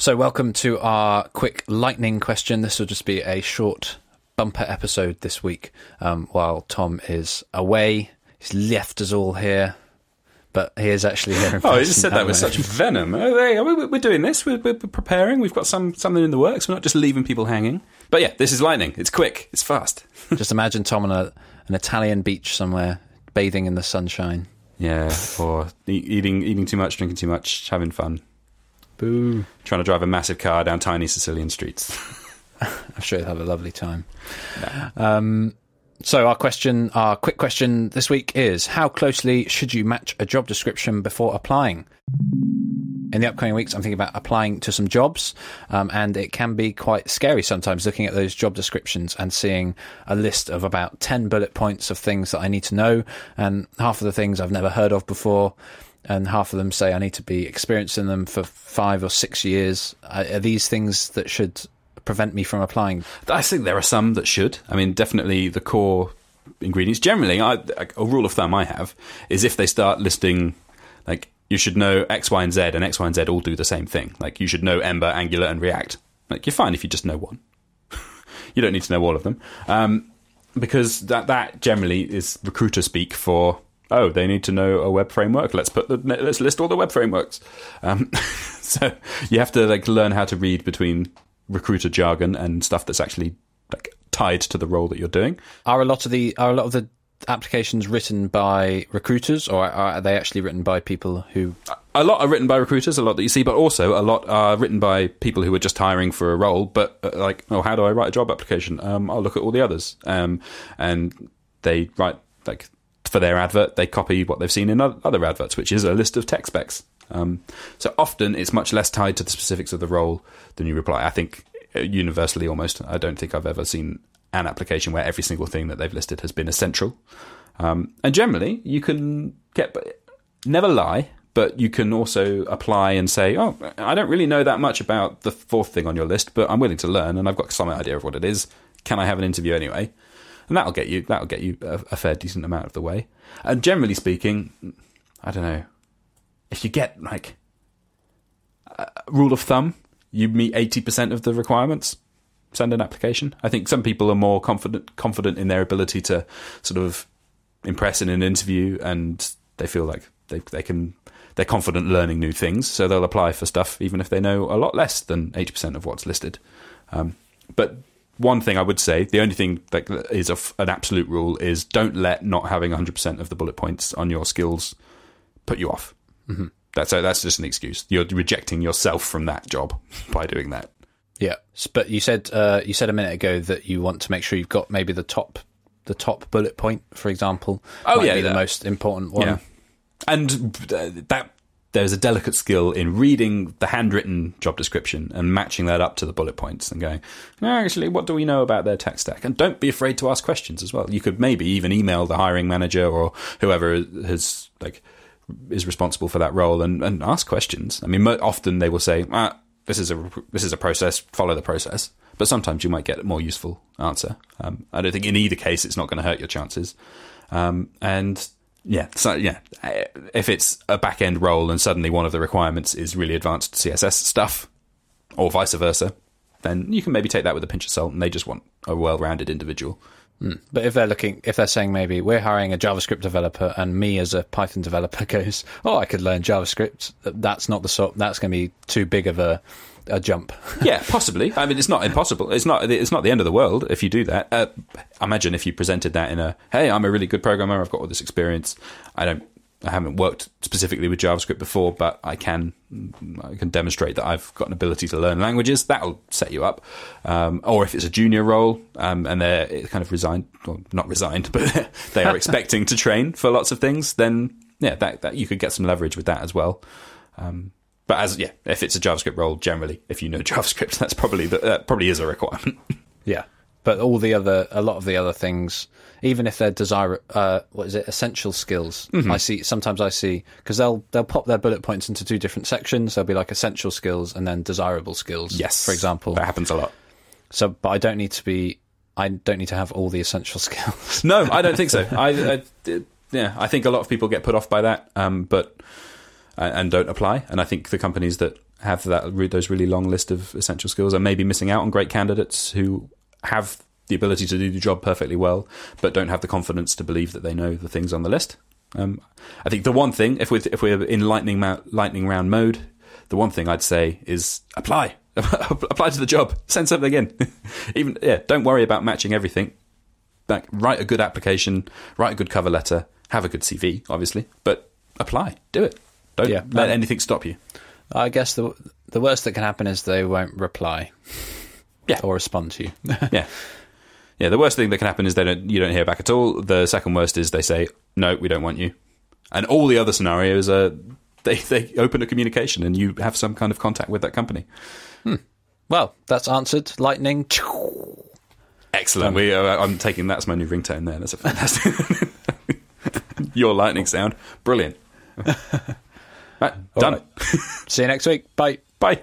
So, welcome to our quick lightning question. This will just be a short bumper episode this week um, while Tom is away. He's left us all here, but he is actually here. In Oh, you just said that with such venom. Oh, hey, we- we're doing this. We're, we're preparing. We've got some something in the works. We're not just leaving people hanging. But yeah, this is lightning. It's quick. It's fast. Just imagine Tom on a, an Italian beach somewhere, bathing in the sunshine. Yeah, or eating eating too much, drinking too much, having fun, Boo. trying to drive a massive car down tiny Sicilian streets. I'm sure you'll have a lovely time. Um, so our question, our quick question this week is: How closely should you match a job description before applying? In the upcoming weeks, I'm thinking about applying to some jobs, um, and it can be quite scary sometimes looking at those job descriptions and seeing a list of about 10 bullet points of things that I need to know, and half of the things I've never heard of before, and half of them say I need to be experienced in them for five or six years. Are these things that should prevent me from applying? I think there are some that should. I mean, definitely the core ingredients. Generally, I, a rule of thumb I have is if they start listing, like, you should know X, Y, and Z, and X, Y, and Z all do the same thing. Like, you should know Ember, Angular, and React. Like, you're fine if you just know one. you don't need to know all of them. Um, because that, that generally is recruiter speak for, oh, they need to know a web framework. Let's put the, let's list all the web frameworks. Um, so you have to, like, learn how to read between recruiter jargon and stuff that's actually like tied to the role that you're doing. Are a lot of the are a lot of the applications written by recruiters, or are they actually written by people who? A lot are written by recruiters, a lot that you see, but also a lot are written by people who are just hiring for a role. But uh, like, oh, how do I write a job application? Um, I'll look at all the others, um, and they write like for their advert, they copy what they've seen in other adverts, which is a list of tech specs. Um, so often it's much less tied to the specifics of the role than you reply. I think uh, universally, almost, I don't think I've ever seen an application where every single thing that they've listed has been essential. Um, and generally, you can get never lie, but you can also apply and say, "Oh, I don't really know that much about the fourth thing on your list, but I'm willing to learn, and I've got some idea of what it is. Can I have an interview anyway?" And that'll get you that'll get you a, a fair decent amount of the way. And generally speaking, I don't know if you get like a rule of thumb, you meet eighty percent of the requirements. Send an application. I think some people are more confident confident in their ability to sort of impress in an interview, and they feel like they they can they're confident learning new things, so they'll apply for stuff even if they know a lot less than eighty percent of what's listed. Um, but one thing I would say, the only thing that is a an absolute rule is don't let not having hundred percent of the bullet points on your skills put you off. Mm-hmm. That's that's just an excuse. You're rejecting yourself from that job by doing that. Yeah, but you said uh, you said a minute ago that you want to make sure you've got maybe the top the top bullet point, for example. Oh, yeah, be the most important one. Yeah, and uh, that there's a delicate skill in reading the handwritten job description and matching that up to the bullet points and going, actually, what do we know about their tech stack? And don't be afraid to ask questions as well. You could maybe even email the hiring manager or whoever has like is responsible for that role and, and ask questions. I mean, often they will say, ah, "This is a this is a process. Follow the process." But sometimes you might get a more useful answer. Um, I don't think in either case it's not going to hurt your chances. Um, and yeah, so yeah, uh, if it's a back end role and suddenly one of the requirements is really advanced CSS stuff, or vice versa, then you can maybe take that with a pinch of salt. And they just want a well rounded individual. But if they're looking, if they're saying maybe we're hiring a JavaScript developer, and me as a Python developer goes, oh, I could learn JavaScript. That's not the sort. That's going to be too big of a a jump. yeah, possibly. I mean, it's not impossible. It's not. It's not the end of the world if you do that. Uh, imagine if you presented that in a, "Hey, I'm a really good programmer. I've got all this experience. I don't. I haven't worked specifically with JavaScript before, but I can. I can demonstrate that I've got an ability to learn languages. That'll set you up. Um, or if it's a junior role um, and they're kind of resigned, well, not resigned, but they are expecting to train for lots of things, then yeah, that, that you could get some leverage with that as well. Um, but as yeah, if it's a JavaScript role, generally, if you know JavaScript, that's probably the, that probably is a requirement. Yeah, but all the other, a lot of the other things, even if they're desire, uh, what is it, essential skills? Mm-hmm. I see sometimes I see because they'll they'll pop their bullet points into two different sections. There'll be like essential skills and then desirable skills. yes, for example. that happens a lot. So, but I don't need to be. I don't need to have all the essential skills. No, I don't think so. I, I yeah, I think a lot of people get put off by that, um, but and don't apply. And I think the companies that have that those really long list of essential skills are maybe missing out on great candidates who have the ability to do the job perfectly well, but don't have the confidence to believe that they know the things on the list. Um, I think the one thing, if we're if we're in lightning lightning round mode, the one thing I'd say is apply, apply to the job, send something in. Even yeah, don't worry about matching everything. Like write a good application, write a good cover letter, have a good CV, obviously, but apply, do it. Don't yeah, let um, anything stop you. I guess the the worst that can happen is they won't reply, yeah, or respond to you. yeah, yeah, the worst thing that can happen is they don't you don't hear back at all. The second worst is they say no, we don't want you, and all the other scenarios are they they open a communication and you have some kind of contact with that company. Hmm. Well, that's answered. Lightning. Excellent. We, uh, I'm taking that that's my new ringtone there. That's a fantastic. Your lightning sound, brilliant. right, done. Right. See you next week. Bye. Bye.